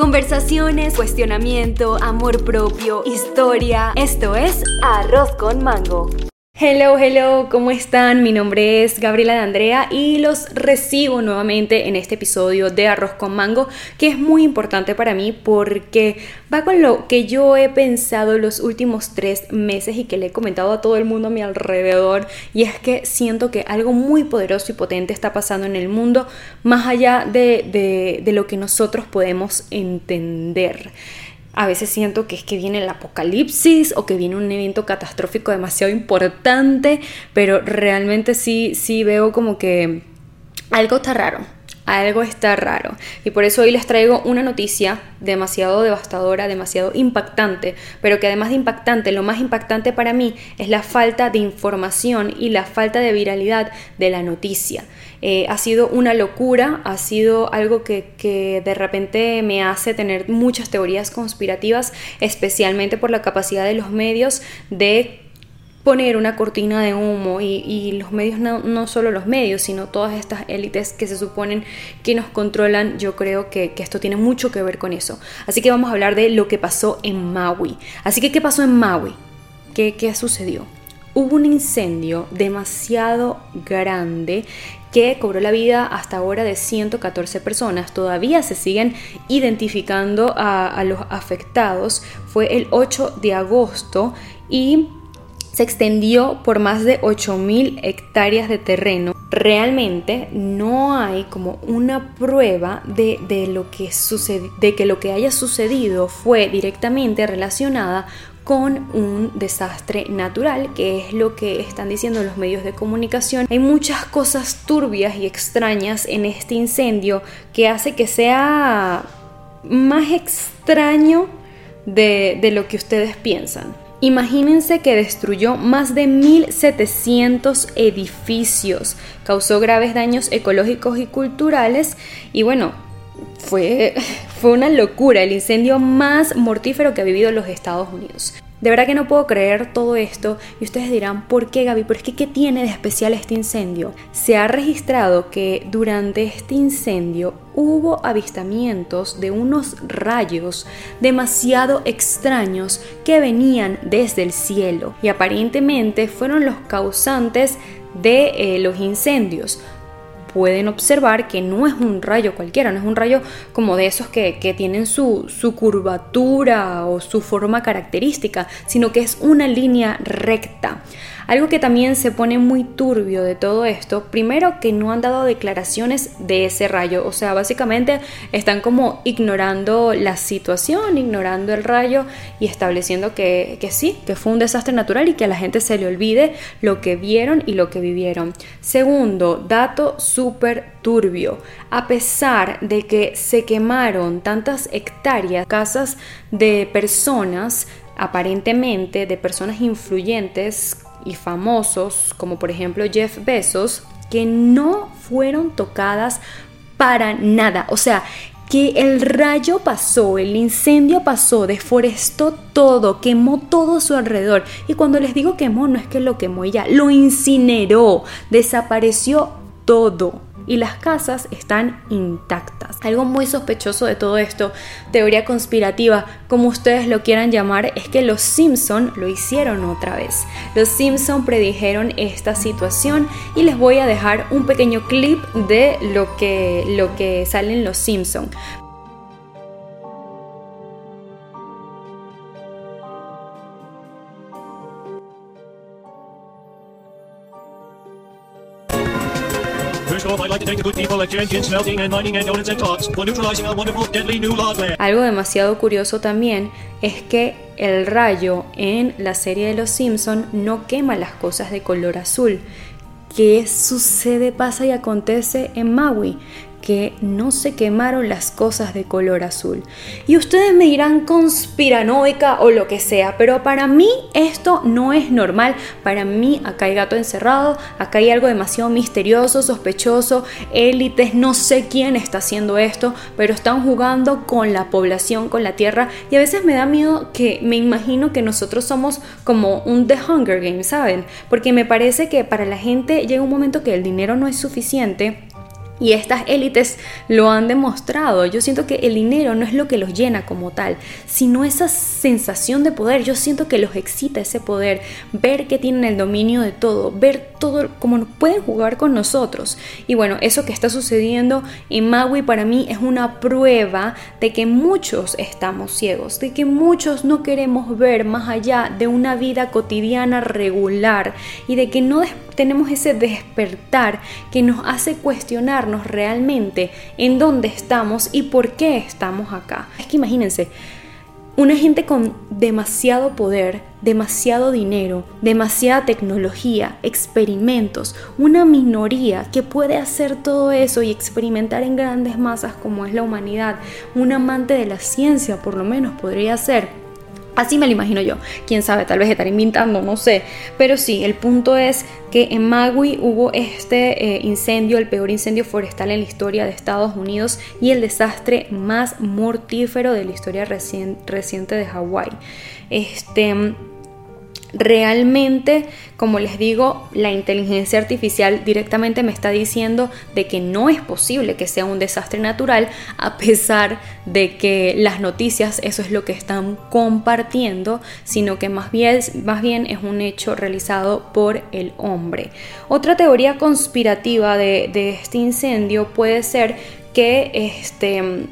Conversaciones, cuestionamiento, amor propio, historia. Esto es Arroz con Mango. Hello, hello, ¿cómo están? Mi nombre es Gabriela de Andrea y los recibo nuevamente en este episodio de Arroz con Mango, que es muy importante para mí porque va con lo que yo he pensado los últimos tres meses y que le he comentado a todo el mundo a mi alrededor, y es que siento que algo muy poderoso y potente está pasando en el mundo, más allá de, de, de lo que nosotros podemos entender. A veces siento que es que viene el apocalipsis o que viene un evento catastrófico demasiado importante, pero realmente sí, sí veo como que algo está raro, algo está raro. Y por eso hoy les traigo una noticia demasiado devastadora, demasiado impactante, pero que además de impactante, lo más impactante para mí es la falta de información y la falta de viralidad de la noticia. Eh, ha sido una locura, ha sido algo que, que, de repente me hace tener muchas teorías conspirativas, especialmente por la capacidad de los medios de poner una cortina de humo y, los medios, no, no, solo los medios, sino todas estas élites que se suponen que nos controlan, yo creo que, que, esto tiene mucho que ver con eso. Así que vamos a hablar de lo que pasó en Maui. Así que, ¿qué pasó en Maui? ¿Qué, qué sucedió? Hubo un incendio demasiado grande que cobró la vida hasta ahora de 114 personas. Todavía se siguen identificando a, los afectados. Fue el 8 de agosto y se extendió por más de 8.000 hectáreas de terreno. Realmente no hay como una prueba de, de lo que de que lo que haya sucedido fue directamente relacionada con un desastre natural, que es lo que están diciendo los medios de comunicación. Hay muchas cosas turbias y extrañas en este incendio que hace que sea más extraño de, lo que ustedes piensan. Imagínense que destruyó más de 1.700 edificios, causó graves daños ecológicos y culturales y bueno, fue, fue una locura, el incendio más mortífero que ha vivido los Estados Unidos. De verdad que no puedo creer todo esto y ustedes dirán, ¿por qué Gaby? ¿Pero es qué tiene de especial este incendio? Se ha registrado que durante este incendio hubo avistamientos de unos rayos demasiado extraños que venían desde el cielo y aparentemente fueron los causantes de eh, los incendios pueden observar que no es un rayo cualquiera, no es un rayo como de esos que, tienen su, su, curvatura o su forma característica, sino que es una línea recta. Algo que también se pone muy turbio de todo esto, primero que no han dado declaraciones de ese rayo, o sea, básicamente están como ignorando la situación, ignorando el rayo y estableciendo que, que sí, que fue un desastre natural y que a la gente se le olvide lo que vieron y lo que vivieron. Segundo, dato súper turbio, a pesar de que se quemaron tantas hectáreas, casas de personas, aparentemente de personas influyentes y famosos, como por ejemplo Jeff Bezos, que no fueron tocadas para nada. O sea, que el rayo pasó, el incendio pasó, deforestó todo, quemó todo a su alrededor. Y cuando les digo quemó, no es que lo quemó ella, lo incineró, desapareció todo y las casas están intactas. Algo muy sospechoso de todo esto, teoría conspirativa, como ustedes lo quieran llamar, es que los Simpson lo hicieron otra vez. Los Simpson predijeron esta situación y les voy a dejar un pequeño clip de lo que, lo que los Simpson. Algo demasiado curioso también es que el rayo en la serie de Los Simpson no quema las cosas de color azul. ¿Qué sucede, pasa y acontece en Maui? No se quemaron las cosas de color azul. Y ustedes me dirán conspiranoica o lo que sea, pero para mí esto no es normal. Para mí acá hay gato encerrado, acá hay algo demasiado misterioso, sospechoso, élites, no sé quién está haciendo esto, pero están jugando con la población, con la tierra y a veces me da miedo que me imagino que nosotros somos como un The Hunger Games, ¿saben? Porque me parece que para la gente llega un momento que el dinero no es suficiente Y estas élites lo han demostrado. Yo siento que el dinero no es lo que los llena como tal, sino esa sensación de poder. Yo siento que los excita ese poder, ver que tienen el dominio de todo, ver todo como pueden jugar con nosotros. Y bueno, eso que está sucediendo en Maui para mí es una prueba de que muchos estamos ciegos, de que muchos no queremos ver más allá de una vida cotidiana regular y de que no tenemos ese despertar que nos hace realmente en dónde estamos y por qué estamos acá. Es que imagínense, una gente con demasiado poder, demasiado dinero, demasiada tecnología, experimentos, una minoría que puede hacer todo eso y experimentar en grandes masas como es la humanidad, un amante de la ciencia por lo menos podría ser Así me lo imagino yo. Quién sabe, tal vez estar inventando, no sé. Pero sí, el punto es que en Magui hubo este eh, incendio, el peor incendio forestal en la historia de Estados Unidos y el desastre más mortífero de la historia reciente de Hawái. Este realmente, como les digo, la inteligencia artificial directamente me está diciendo de que no es posible que sea un desastre natural a pesar de que las noticias eso es lo que están compartiendo, sino que más bien, más bien es un hecho realizado por el hombre. Otra teoría conspirativa de, de este incendio puede ser que este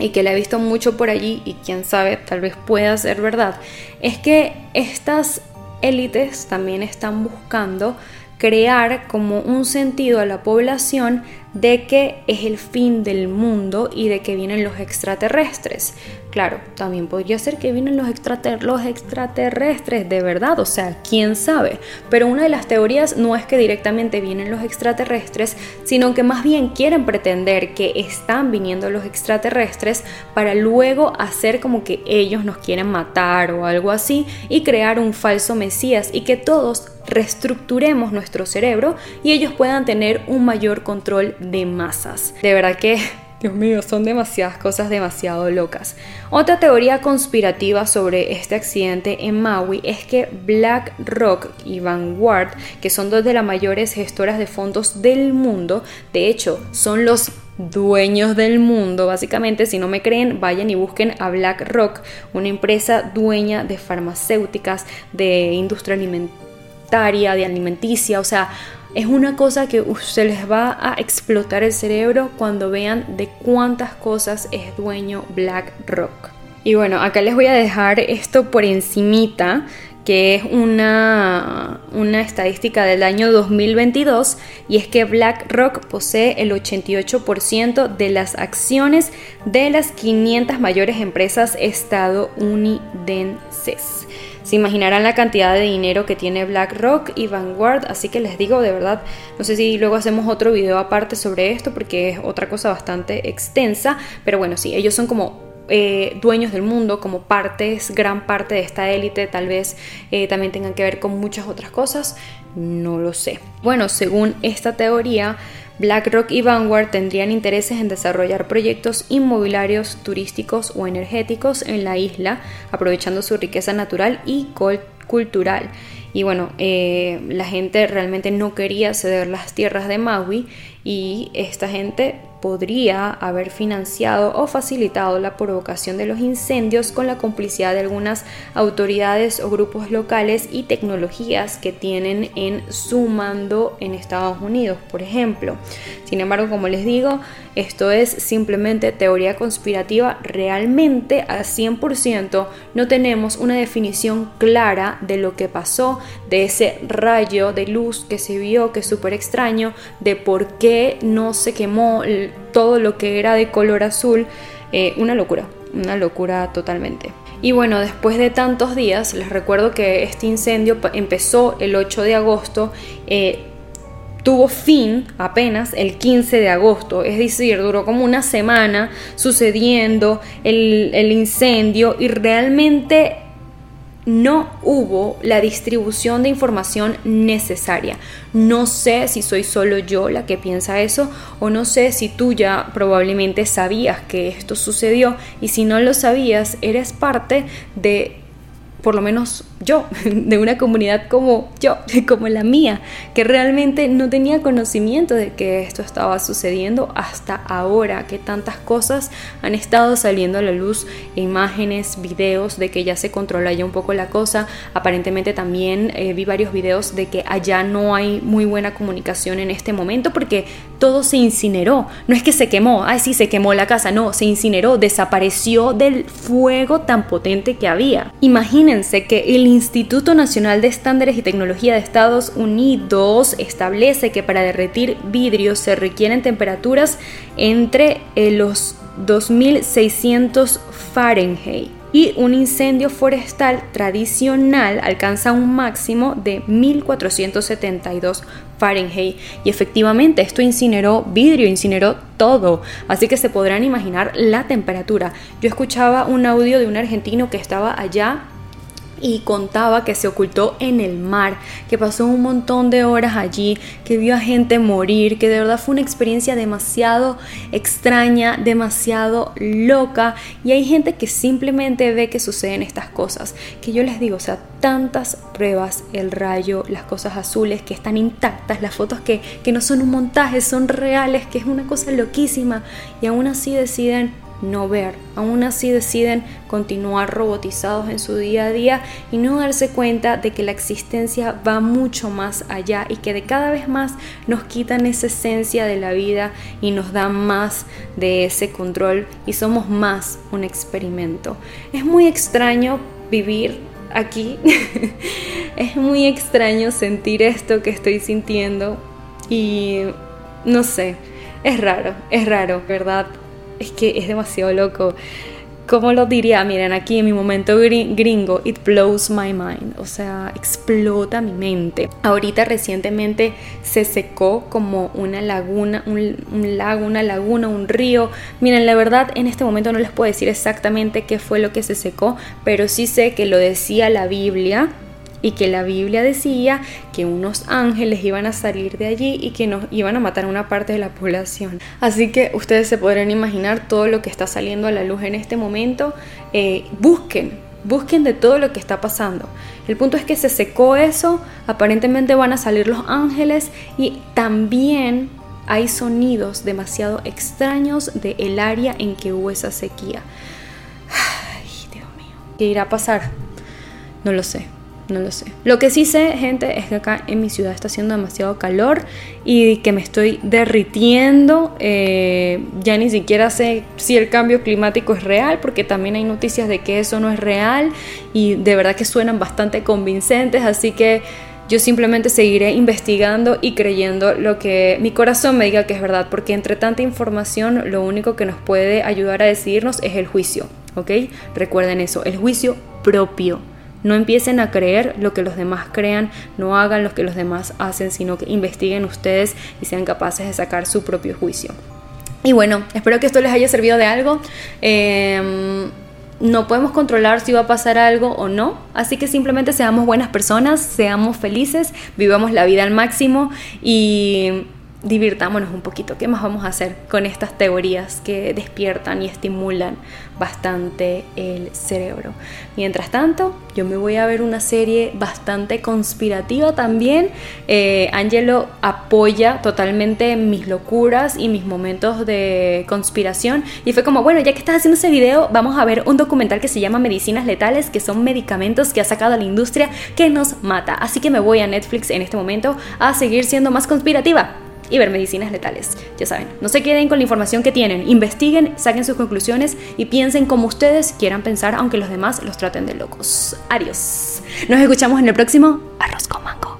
y que la he visto mucho por allí y quién sabe, tal vez pueda ser verdad, es que estas élites también están buscando crear como un sentido a la población de que es el fin del mundo y de que vienen los extraterrestres. Claro, también podría ser que vienen los, los extraterrestres de verdad, o sea, quién sabe. Pero una de las teorías no es que directamente vienen los extraterrestres, sino que más bien quieren pretender que están viniendo los extraterrestres para luego hacer como que ellos nos quieren matar o algo así y crear un falso Mesías y que todos reestructuremos nuestro cerebro y ellos puedan tener un mayor control de masas. De verdad que Dios mío, son demasiadas cosas demasiado locas. Otra teoría conspirativa sobre este accidente en Maui es que BlackRock y Vanguard, que son dos de las mayores gestoras de fondos del mundo, de hecho, son los dueños del mundo. Básicamente, si no me creen, vayan y busquen a BlackRock, una empresa dueña de farmacéuticas, de industria alimentaria, de alimenticia, o sea, es una cosa que se les va a explotar el cerebro cuando vean de cuántas cosas es dueño BlackRock. Y bueno, acá les voy a dejar esto por encimita, que es una, una estadística del año 2022, y es que BlackRock posee el 88% de las acciones de las 500 mayores empresas estadounidenses. Se imaginarán la cantidad de dinero que tiene BlackRock y Vanguard, así que les digo de verdad, no sé si luego hacemos otro video aparte sobre esto porque es otra cosa bastante extensa, pero bueno, sí, ellos son como eh, dueños del mundo, como partes, gran parte de esta élite, tal vez eh, también tengan que ver con muchas otras cosas, no lo sé. Bueno, según esta teoría, BlackRock y Vanguard tendrían intereses en desarrollar proyectos inmobiliarios, turísticos o energéticos en la isla, aprovechando su riqueza natural y cultural. Y bueno, eh, la gente realmente no quería ceder las tierras de Maui y esta gente podría haber financiado o facilitado la provocación de los incendios con la complicidad de algunas autoridades o grupos locales y tecnologías que tienen en su mando en Estados Unidos, por ejemplo. Sin embargo, como les digo, esto es simplemente teoría conspirativa. Realmente al 100% no tenemos una definición clara de lo que pasó, de ese rayo de luz que se vio, que es súper extraño, de por qué no se quemó todo lo que era de color azul. Eh, una locura, una locura totalmente. Y bueno, después de tantos días, les recuerdo que este incendio empezó el 8 de agosto. Eh, tuvo fin apenas el 15 de agosto, es decir, duró como una semana sucediendo el, el incendio y realmente no hubo la distribución de información necesaria. No sé si soy solo yo la que piensa eso o no sé si tú ya probablemente sabías que esto sucedió y si no lo sabías eres parte de por lo menos yo, de una comunidad como yo, como la mía, que realmente no tenía conocimiento de que esto estaba sucediendo hasta ahora, que tantas cosas han estado saliendo a la luz, imágenes, videos de que ya se controla ya un poco la cosa. Aparentemente también eh, vi varios videos de que allá no hay muy buena comunicación en este momento porque todo se incineró. No es que se quemó, ay sí, se quemó la casa, no, se incineró, desapareció del fuego tan potente que había. Imagínense Imagínense que el Instituto Nacional de Estándares y Tecnología de Estados Unidos establece que para derretir vidrio se requieren temperaturas entre eh, los 2600 Fahrenheit y un incendio forestal tradicional alcanza un máximo de 1472 Fahrenheit y efectivamente esto incineró vidrio, incineró todo, así que se podrán imaginar la temperatura. Yo escuchaba un audio de un argentino que estaba allá y contaba que se ocultó en el mar, que pasó un montón de horas allí, que vio a gente morir, que de verdad fue una experiencia demasiado extraña, demasiado loca y hay gente que simplemente ve que suceden estas cosas, que yo les digo, o sea, tantas pruebas, el rayo, las cosas azules que están intactas, las fotos que, que no son un montaje, son reales, que es una cosa loquísima y aún así deciden no ver. Aún así deciden continuar robotizados en su día a día y no darse cuenta de que la existencia va mucho más allá y que de cada vez más nos quitan esa esencia de la vida y nos dan más de ese control y somos más un experimento. Es muy extraño vivir aquí. es muy extraño sentir esto que estoy sintiendo y no sé, es raro, es raro, ¿verdad? Es que es demasiado loco. ¿Cómo lo diría? Miren, aquí en mi momento gringo, it blows my mind, o sea, explota mi mente. Ahorita recientemente se secó como una laguna, un, un, lago, una laguna, un río. Miren, la verdad en este momento no les puedo decir exactamente qué fue lo que se secó, pero sí sé que lo decía la Biblia y que la Biblia decía que unos ángeles iban a salir de allí y que nos iban a matar a una parte de la población. Así que ustedes se podrán imaginar todo lo que está saliendo a la luz en este momento. Eh, busquen, busquen de todo lo que está pasando. El punto es que se secó eso, aparentemente van a salir los ángeles y también hay sonidos demasiado extraños del el área en que hubo esa sequía. Ay, Dios mío. ¿Qué irá a pasar? No lo sé no lo sé. Lo que sí sé, gente, es que acá en mi ciudad está haciendo demasiado calor y que me estoy derritiendo. Eh, ya ni siquiera sé si el cambio climático es real, porque también hay noticias de que eso no es real y de verdad que suenan bastante convincentes, así que yo simplemente seguiré investigando y creyendo lo que mi corazón me diga que es verdad, porque entre tanta información lo único que nos puede ayudar a decidirnos es el juicio, ¿ok? Recuerden eso, el juicio propio no empiecen a creer lo que los demás crean, no hagan lo que los demás hacen, sino que investiguen ustedes y sean capaces de sacar su propio juicio. Y bueno, espero que esto les haya servido de algo. Em, no podemos controlar si va a pasar algo o no, así que simplemente seamos buenas personas, seamos felices, vivamos la vida al máximo y divirtámonos un poquito. ¿Qué más vamos a hacer con estas teorías que despiertan y estimulan bastante el cerebro? Mientras tanto, yo me voy a ver una serie bastante conspirativa también. Eh, Angelo apoya totalmente mis locuras y mis momentos de conspiración. Y fue como, bueno, ya que estás haciendo ese video, vamos a ver un documental que se llama Medicinas Letales, que son medicamentos que ha sacado la industria que nos mata. Así que me voy a Netflix en este momento a seguir siendo más conspirativa y ver medicinas letales. Ya saben, no se queden con la información que tienen, investiguen, saquen sus conclusiones y piensen como ustedes quieran pensar, aunque los demás los traten de locos. Adiós. Nos escuchamos en el próximo Arroz con Mango.